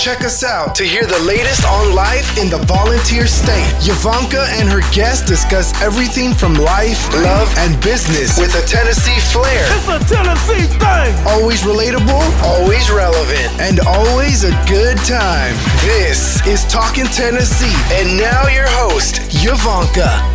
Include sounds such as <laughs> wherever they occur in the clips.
Check us out to hear the latest on life in the volunteer state. Yavanka and her guests discuss everything from life, love, and business with a Tennessee flair. It's a Tennessee thing. Always relatable, always relevant, and always a good time. This is Talking Tennessee, and now your host, Yavanka.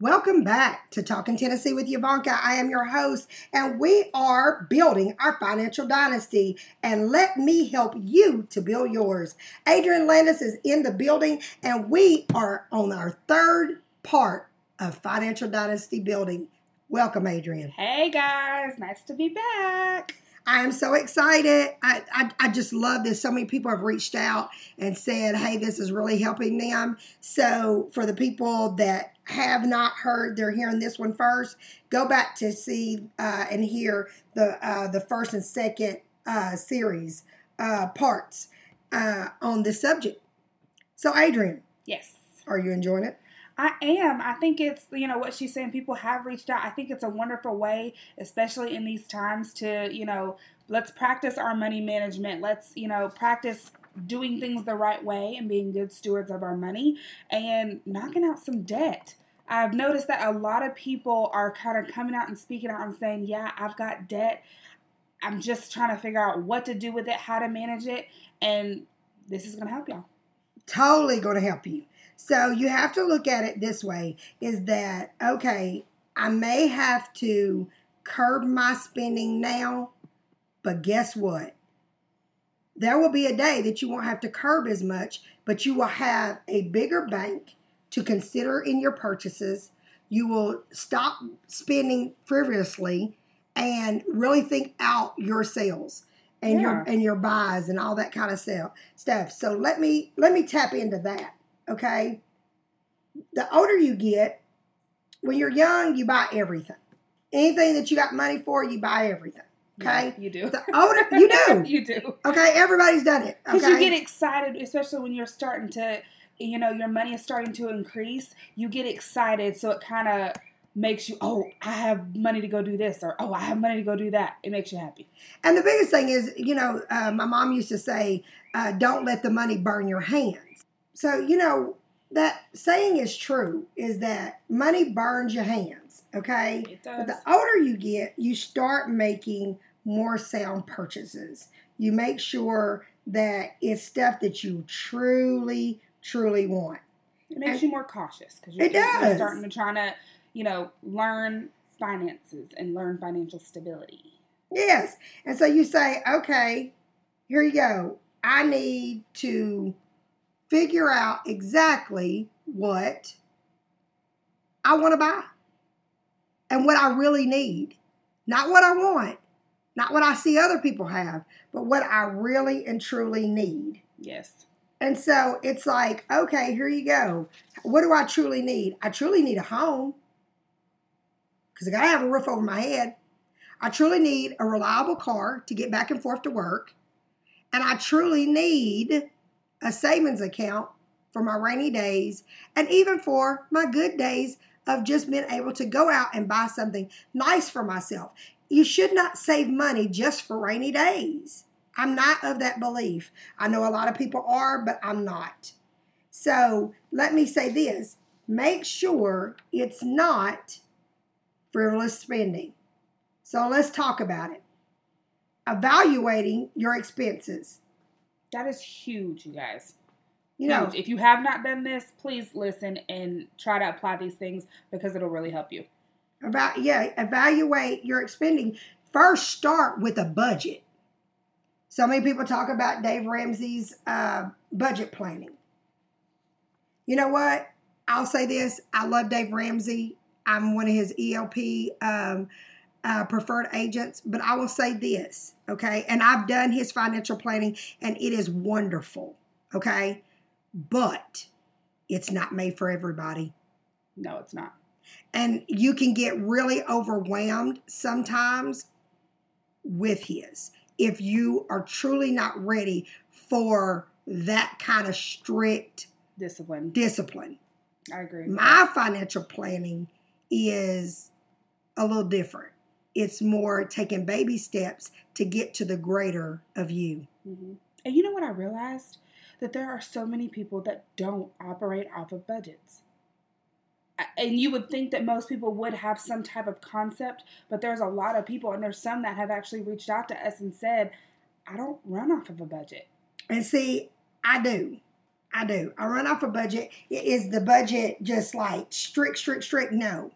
Welcome back to Talking Tennessee with Yavanka. I am your host, and we are building our financial dynasty. And let me help you to build yours. Adrian Landis is in the building, and we are on our third part of financial dynasty building. Welcome, Adrian. Hey guys, nice to be back. I am so excited. I, I, I, just love this. So many people have reached out and said, hey, this is really helping them. So, for the people that have not heard, they're hearing this one first, go back to see uh, and hear the, uh, the first and second uh, series uh, parts uh, on this subject. So, Adrian. Yes. Are you enjoying it? I am. I think it's, you know, what she's saying. People have reached out. I think it's a wonderful way, especially in these times, to, you know, let's practice our money management. Let's, you know, practice doing things the right way and being good stewards of our money and knocking out some debt. I've noticed that a lot of people are kind of coming out and speaking out and saying, Yeah, I've got debt. I'm just trying to figure out what to do with it, how to manage it. And this is going to help y'all. Totally going to help you. So you have to look at it this way is that, okay, I may have to curb my spending now, but guess what? There will be a day that you won't have to curb as much, but you will have a bigger bank to consider in your purchases. You will stop spending frivolously and really think out your sales and yeah. your and your buys and all that kind of stuff. So let me let me tap into that. Okay. The older you get, when you're young, you buy everything. Anything that you got money for, you buy everything. Okay, yeah, you do. The older you <laughs> do, you do. Okay, everybody's done it. Because okay? you get excited, especially when you're starting to, you know, your money is starting to increase. You get excited, so it kind of makes you, oh, I have money to go do this, or oh, I have money to go do that. It makes you happy. And the biggest thing is, you know, uh, my mom used to say, uh, "Don't let the money burn your hands." So, you know, that saying is true is that money burns your hands, okay? It does. But the older you get, you start making more sound purchases. You make sure that it's stuff that you truly, truly want. It makes and you more cautious because you're, it does. you're starting to try to, you know, learn finances and learn financial stability. Yes. And so you say, okay, here you go. I need to figure out exactly what I want to buy and what I really need. Not what I want, not what I see other people have, but what I really and truly need. Yes. And so it's like, okay, here you go. What do I truly need? I truly need a home because I got to have a roof over my head. I truly need a reliable car to get back and forth to work. And I truly need a savings account for my rainy days and even for my good days of just being able to go out and buy something nice for myself. You should not save money just for rainy days. I'm not of that belief. I know a lot of people are, but I'm not. So let me say this make sure it's not frivolous spending. So let's talk about it. Evaluating your expenses. That is huge, you guys. You know, huge. if you have not done this, please listen and try to apply these things because it'll really help you. About yeah, evaluate your expending. First, start with a budget. So many people talk about Dave Ramsey's uh, budget planning. You know what? I'll say this: I love Dave Ramsey. I'm one of his ELP um, uh, preferred agents, but I will say this, okay? And I've done his financial planning and it is wonderful, okay? But it's not made for everybody. No, it's not. And you can get really overwhelmed sometimes with his if you are truly not ready for that kind of strict discipline. Discipline. I agree. My financial planning is a little different it's more taking baby steps to get to the greater of you. Mm-hmm. And you know what I realized? That there are so many people that don't operate off of budgets. And you would think that most people would have some type of concept, but there's a lot of people, and there's some that have actually reached out to us and said, I don't run off of a budget. And see, I do. I do. I run off a budget. Is the budget just like strict, strict, strict? No.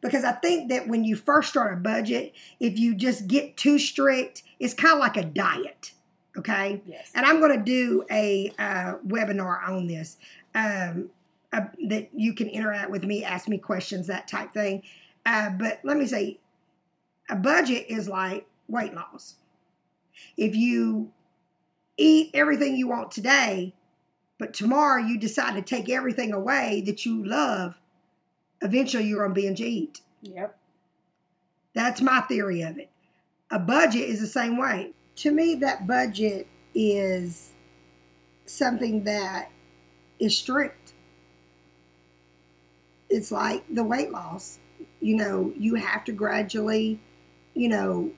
Because I think that when you first start a budget, if you just get too strict, it's kind of like a diet. Okay. Yes. And I'm going to do a uh, webinar on this um, uh, that you can interact with me, ask me questions, that type thing. Uh, but let me say, a budget is like weight loss. If you eat everything you want today, but tomorrow you decide to take everything away that you love, eventually you're going to binge eat. Yep. That's my theory of it. A budget is the same way. To me, that budget is something that is strict. It's like the weight loss. You know, you have to gradually, you know,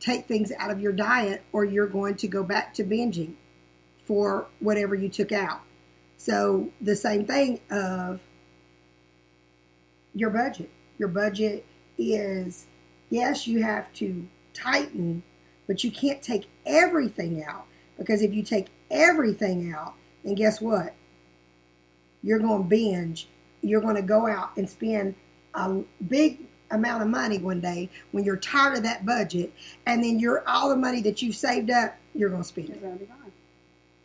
take things out of your diet or you're going to go back to binging for whatever you took out. So the same thing of your budget. Your budget is yes, you have to tighten, but you can't take everything out because if you take everything out, then guess what? You're going to binge. You're going to go out and spend a big amount of money one day when you're tired of that budget, and then you're all the money that you've saved up, you're going to spend It's it. going to be gone.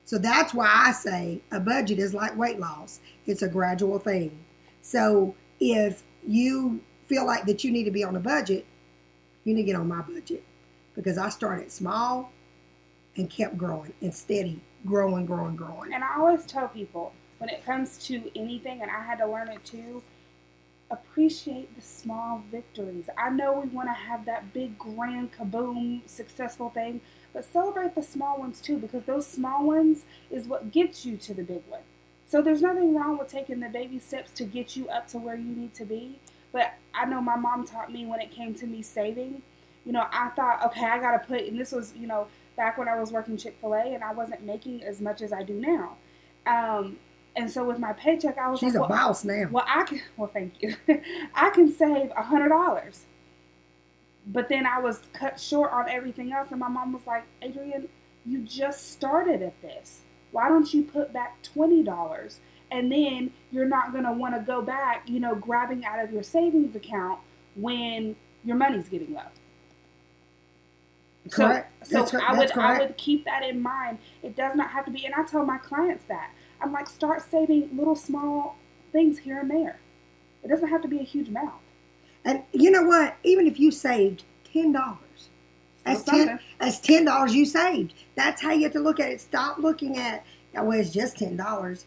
So that's why I say a budget is like weight loss. It's a gradual thing. So if you feel like that you need to be on a budget, you need to get on my budget because I started small and kept growing and steady, growing, growing, growing. And I always tell people when it comes to anything, and I had to learn it too, appreciate the small victories. I know we want to have that big, grand, kaboom, successful thing, but celebrate the small ones too because those small ones is what gets you to the big one. So there's nothing wrong with taking the baby steps to get you up to where you need to be. But I know my mom taught me when it came to me saving, you know, I thought, okay, I got to put, and this was, you know, back when I was working Chick fil A and I wasn't making as much as I do now. Um, and so with my paycheck, I was She's a like, well, boss now. well, I can. <laughs> Well, thank you. <laughs> I can save a hundred dollars. But then I was cut short on everything else, and my mom was like, "Adrian, you just started at this. Why don't you put back twenty dollars, and then you're not gonna want to go back, you know, grabbing out of your savings account when your money's getting low." Correct. So, so. I would I would keep that in mind. It does not have to be, and I tell my clients that I'm like, start saving little small things here and there. It doesn't have to be a huge amount. And you know what? Even if you saved ten dollars, that's ten. something. That's ten dollars you saved. That's how you have to look at it. Stop looking at oh, well, it's just ten dollars.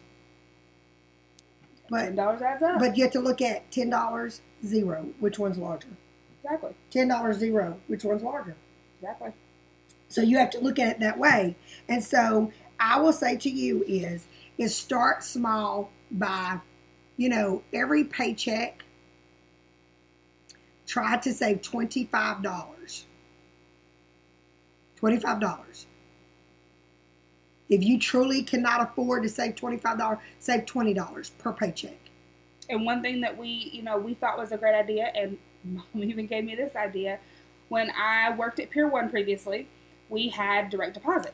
But Ten dollars adds up. but you have to look at ten dollars zero. Which one's larger? exactly, Ten dollars zero. Which one's larger? exactly. So you have to look at it that way. And so I will say to you is is start small by, you know, every paycheck. Try to save twenty five dollars. Twenty five dollars. If you truly cannot afford to save twenty five dollars, save twenty dollars per paycheck. And one thing that we, you know, we thought was a great idea, and <laughs> mom even gave me this idea when I worked at Pier One previously. We had direct deposit,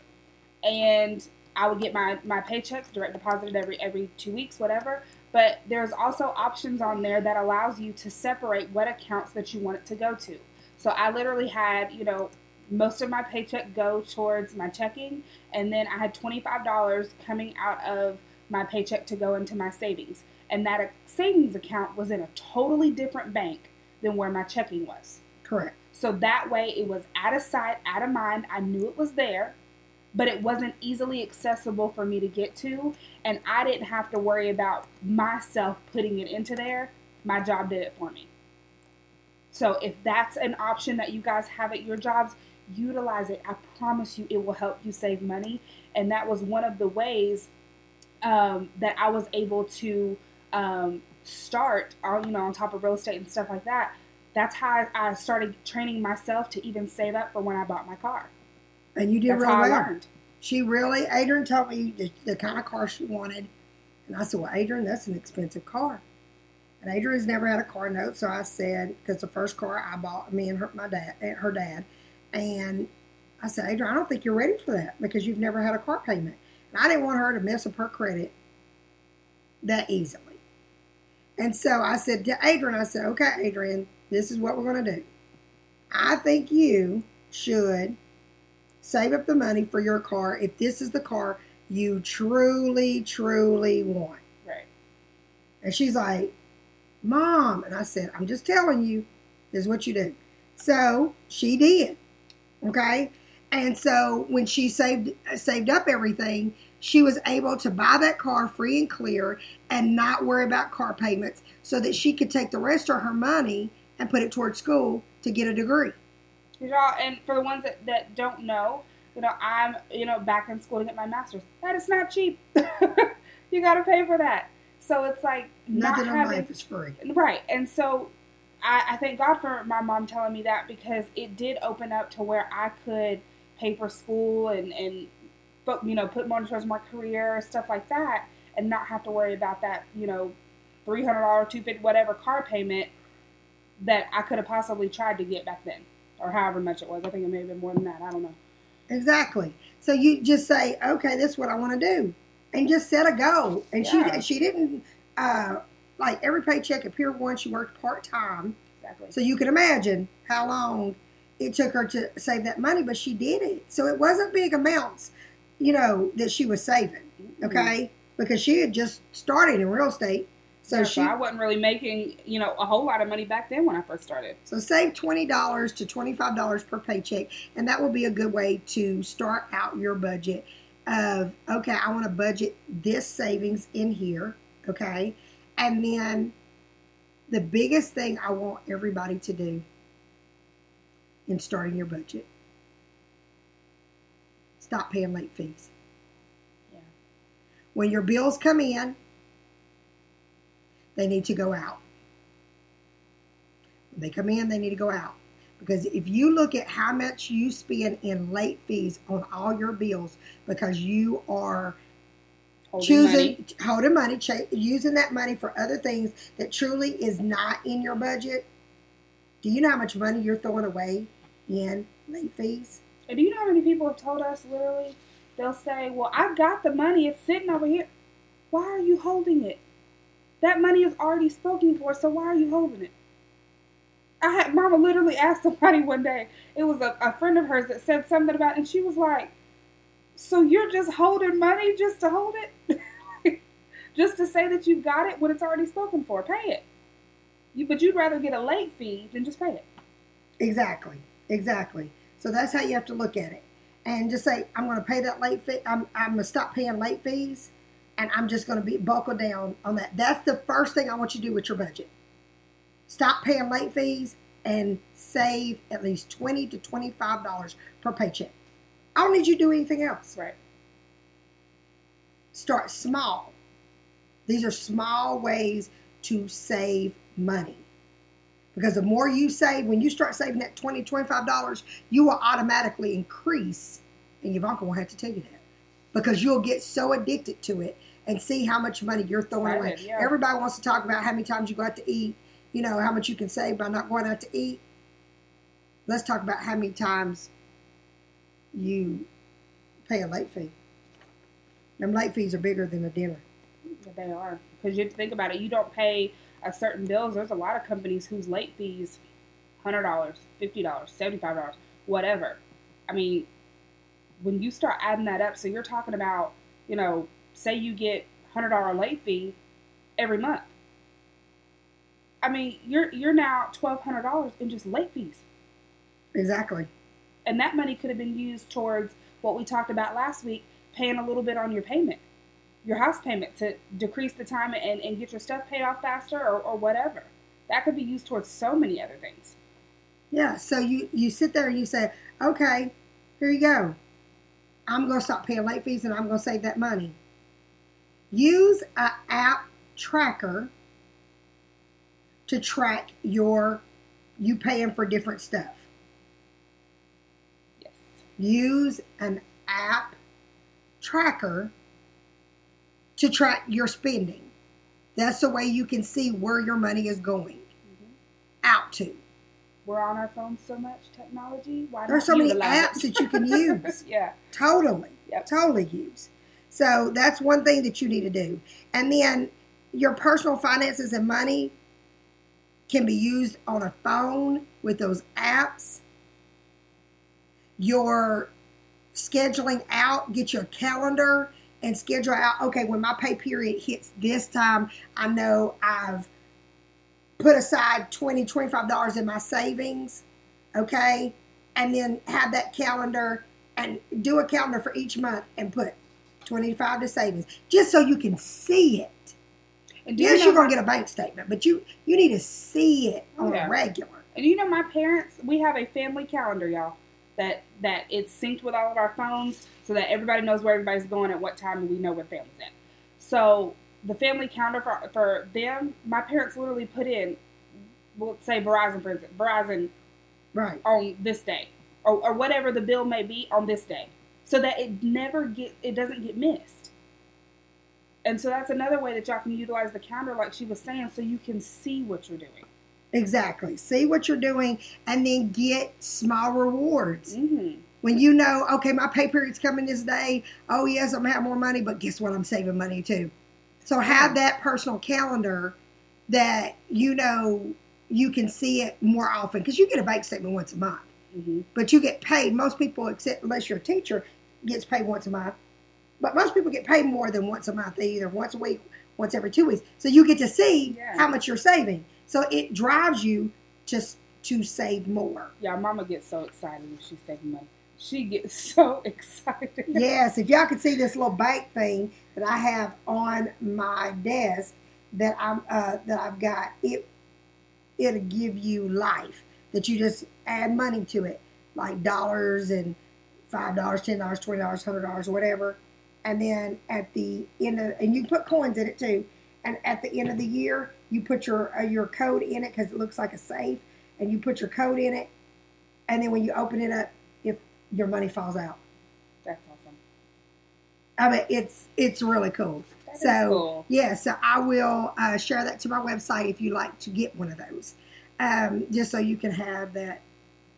and I would get my my paychecks direct deposited every every two weeks, whatever. But there's also options on there that allows you to separate what accounts that you want it to go to. So I literally had, you know, most of my paycheck go towards my checking, and then I had twenty five dollars coming out of my paycheck to go into my savings and that savings account was in a totally different bank than where my checking was. Correct. So that way it was out of sight, out of mind. I knew it was there, but it wasn't easily accessible for me to get to. And I didn't have to worry about myself putting it into there. My job did it for me. So if that's an option that you guys have at your jobs, utilize it. I promise you it will help you save money. And that was one of the ways um, that I was able to um, start on, you know, on top of real estate and stuff like that. That's how I started training myself to even save up for when I bought my car. And you did That's real how I well. learned. She really, Adrian told me the, the kind of car she wanted. And I said, Well, Adrian, that's an expensive car. And Adrian's never had a car note, so I said, because the first car I bought, me and her, my dad, her dad, and I said, Adrian, I don't think you're ready for that because you've never had a car payment. And I didn't want her to mess up her credit that easily. And so I said to Adrian, I said, okay, Adrian, this is what we're going to do. I think you should save up the money for your car if this is the car you truly, truly want. Right. And she's like, Mom. And I said, I'm just telling you, this is what you do. So she did. Okay. And so when she saved saved up everything, she was able to buy that car free and clear and not worry about car payments so that she could take the rest of her money and put it towards school to get a degree. Y'all, and for the ones that, that don't know, you know, I'm, you know, back in school to get my master's. That is not cheap. <laughs> you got to pay for that. So it's like Nothing not in having, life is free. Right. And so I, I thank God for my mom telling me that because it did open up to where I could pay for school and, and but you know, put more towards my career, stuff like that, and not have to worry about that, you know, three hundred dollar, two fifty, whatever car payment that I could have possibly tried to get back then. Or however much it was. I think it may have been more than that. I don't know. Exactly. So you just say, okay, this is what I want to do, and just set a goal. And Yeah. she she didn't uh, like every paycheck at Pier One. She worked part time, Exactly. so you can imagine how long it took her to save that money. But she did it, so it wasn't big amounts, you know, that she was saving. Mm-hmm. Okay, because she had just started in real estate, so Yeah, she I wasn't really making, you know, a whole lot of money back then when I first started. So save twenty dollars to twenty five dollars per paycheck, and that will be a good way to start out your budget. Of okay, I want to budget this savings in here, okay, and then the biggest thing I want everybody to do in starting your budget: stop paying late fees. Yeah. When your bills come in, they need to go out. When they come in, they need to go out. Because if you look at how much you spend in late fees on all your bills because you are Holding choosing money. holding money, cha- using that money for other things that truly is not in your budget, do you know how much money you're throwing away in late fees? And do you know how many people have told us literally? They'll say, Well, I've got the money, it's sitting over here. Why are you holding it? That money is already spoken for, so why are you holding it? I had Mama literally asked somebody <laughs> one day, it was a, a friend of hers that said something about and she was like, So you're just holding money just to hold it? <laughs> just to say that you've got it when it's already spoken for. Pay it. You but you'd rather get a late fee than just pay it. Exactly, exactly. So that's how you have to look at it, and just say, "I'm going to pay that late fee. I'm, I'm going to stop paying late fees, and I'm just going to be buckle down on that." That's the first thing I want you to do with your budget. Stop paying late fees and save at least twenty to twenty-five dollars per paycheck. I don't need you to do anything else. Right. Start small. These are small ways to save money. Because the more you save, when you start saving that $20, $25, you will automatically increase. And uncle won't have to tell you that. Because you'll get so addicted to it and see how much money you're throwing away. Yeah. Everybody wants to talk about how many times you go out to eat, you know, how much you can save by not going out to eat. Let's talk about how many times you pay a late fee. Them late fees are bigger than a dinner. They are because you have to think about it. You don't pay a certain bills. There's a lot of companies whose late fees, hundred dollars, fifty dollars, seventy five dollars, whatever. I mean, when you start adding that up, so you're talking about, you know, say you get hundred dollar late fee every month. I mean, you're you're now twelve hundred dollars in just late fees, Exactly. And that money could have been used towards what we talked about last week, paying a little bit on your payment your house payment to decrease the time and, and get your stuff paid off faster or, or whatever. That could be used towards so many other things. Yeah. So you, you sit there and you say, okay, here you go. I'm going to stop paying late fees and I'm going to save that money. Use an app tracker to track your you paying for different stuff. Use an app tracker to track your spending. That's the way you can see where your money is going mm-hmm. out to. We're on our phones so much technology. Why There's so many apps it? that you can <laughs> use. yeah. Totally. Yep. Totally use. So that's one thing that you need to do. And then your personal finances and money can be used on a phone with those apps. Your scheduling out, get your calendar and schedule out, okay, when my pay period hits this time, I know I've put aside 20 $25 in my savings, okay? And then have that calendar and do a calendar for each month and put 25 to savings just so you can see it. And do you Yes, know you're going to get a bank statement, but you you need to see it on a regular. And you know, my parents, we have a family calendar, y'all. That that it's synced with all of our phones, so that everybody knows where everybody's going at what time, and we know where family's at. So the family counter for for them, my parents literally put in, we'll say Verizon, for instance, Verizon Right. on this day, or, or whatever the bill may be on this day, so that it never get it doesn't get missed. And so that's another way that y'all can utilize the calendar, like she was saying, so you can see what you're doing. Exactly. See what you're doing and then get small rewards. Mm-hmm. When you know, okay, my pay period's coming this day. Oh, yes, I'm going to have more money, but guess what? I'm saving money too. So have that personal calendar that you know you can see it more often because you get a bank statement once a month. Mm-hmm. but you get paid. Most people, except unless you're a teacher, gets paid once a month. But most people get paid more than once a month, either once a week, once every two weeks. So you get to see Yeah. how much you're saving. So it drives you just to save more. Yeah, Mama gets so excited when she's saving money. She gets <laughs> so excited. yes, if y'all could see this little bank thing that I have on my desk that I'm uh, that I've got, it it'll give you life. That you just add money to it, like dollars and five dollars, ten dollars, twenty dollars, hundred dollars, whatever. And then at the end of, and you can put coins in it too. And at the end of the year, you put your uh, your code in it because it looks like a safe, and you put your code in it. And then when you open it up, if your money falls out. That's awesome. I mean, it's it's really cool. That so cool. yeah, so I will uh, share that to my website if you like to get one of those, um, just so you can have that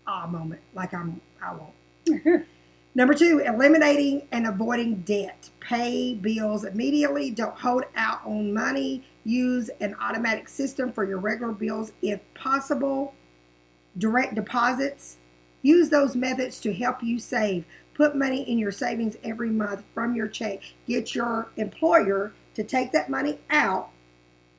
ah moment like I'm I won't. <laughs> Number two, eliminating and avoiding debt. Pay bills immediately. Don't hold out on money. Use an automatic system for your regular bills if possible. Direct deposits. Use those methods to help you save. Put money in your savings every month from your check. Get your employer to take that money out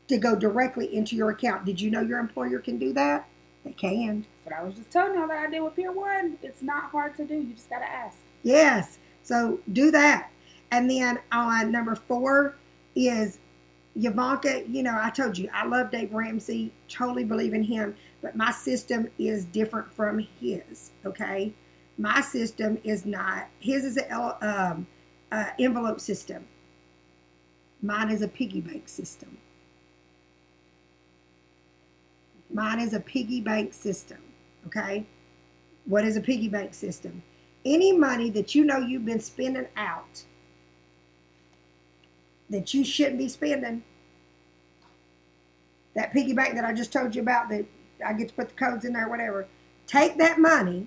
to go directly into your account. Did you know your employer can do that? They can. But I was just telling y'all that I did with Pier One. It's not hard to do. You just gotta ask. Yes. So do that. And then on number four is Yavanka. You know, I told you I love Dave Ramsey, totally believe in him, but my system is different from his. Okay. My system is not, his is an um, uh, envelope system. Mine is a piggy bank system. Mine is a piggy bank system. Okay. What is a piggy bank system? Any money that you know you've been spending out that you shouldn't be spending, that piggy bank that I just told you about that I get to put the codes in there, whatever. Take that money,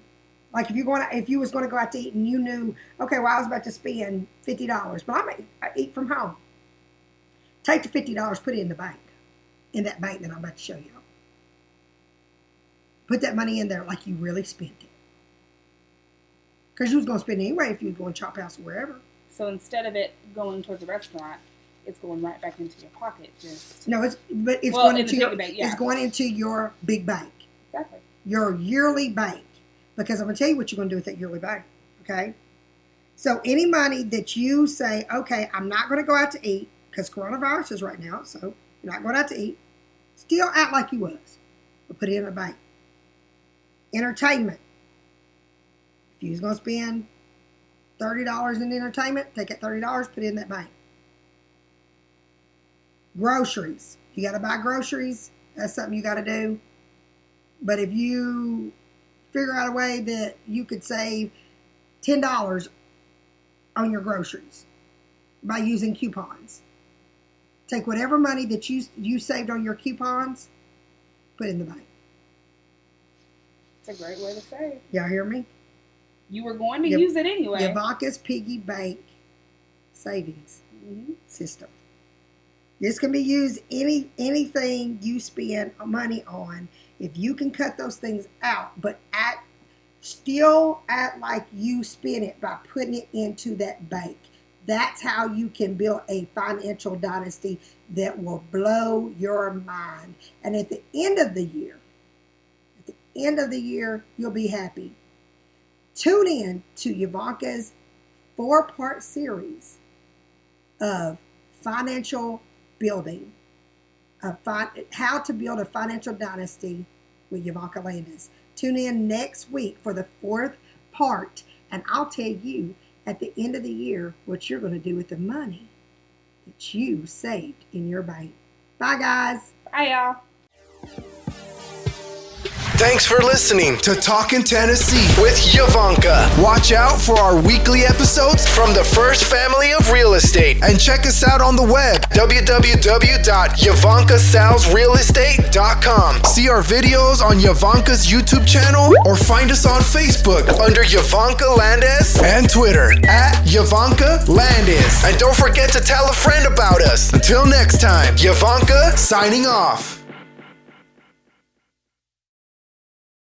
like if you're going if you was going to go out to eat and you knew, okay, well I was about to spend fifty dollars, but I may I eat from home. Take the fifty dollars, put it in the bank, in that bank that I'm about to show you. Put that money in there like you really spent it. Because you was going to spend it anyway if you was going to Chop House or wherever. So instead of it going towards a restaurant, it's going right back into your pocket. Just No, it's but it's Well, going in into your, bank, yeah. it's going into your big bank, exactly. your yearly bank. Because I'm gonna tell you what you're gonna do with that yearly bank. Okay. So any money that you say, okay, I'm not gonna go out to eat because coronavirus is right now, so you're not going out to eat. Still act like you was, but put it in a bank. Entertainment. If you was gonna spend thirty dollars in entertainment, take that thirty dollars, put it in that bank. Groceries. You gotta buy groceries. That's something you gotta do. But if you figure out a way that you could save ten dollars on your groceries, by using coupons. Take whatever money that you you saved on your coupons, put in the bank. It's a great way to save. Y'all hear me? You were going to Yep. use it anyway. Yavanka's piggy bank savings Mhm. system. This can be used any anything you spend money on. If you can cut those things out, but act still act like you spend it by putting it into that bank. That's how you can build a financial dynasty that will blow your mind. And at the end of the year, at the end of the year, you'll be happy. Tune in to Yavanka's four part series of financial building, fi- how to build a financial dynasty with Yavanka Landis. Tune in next week for the fourth part, and I'll tell you at the end of the year what you're going to do with the money that you saved in your bank. Bye, guys. Bye, y'all. Thanks for listening to Talkin' Tennessee with Yavanka. Watch out for our weekly episodes from the First Family of Real Estate and check us out on the web www.yavankasalesrealestate.com. See our videos on Yavanka's YouTube channel or find us on Facebook under Yavanka Landis and Twitter at Yavanka Landis. And don't forget to tell a friend about us. Until next time, Yavanka signing off.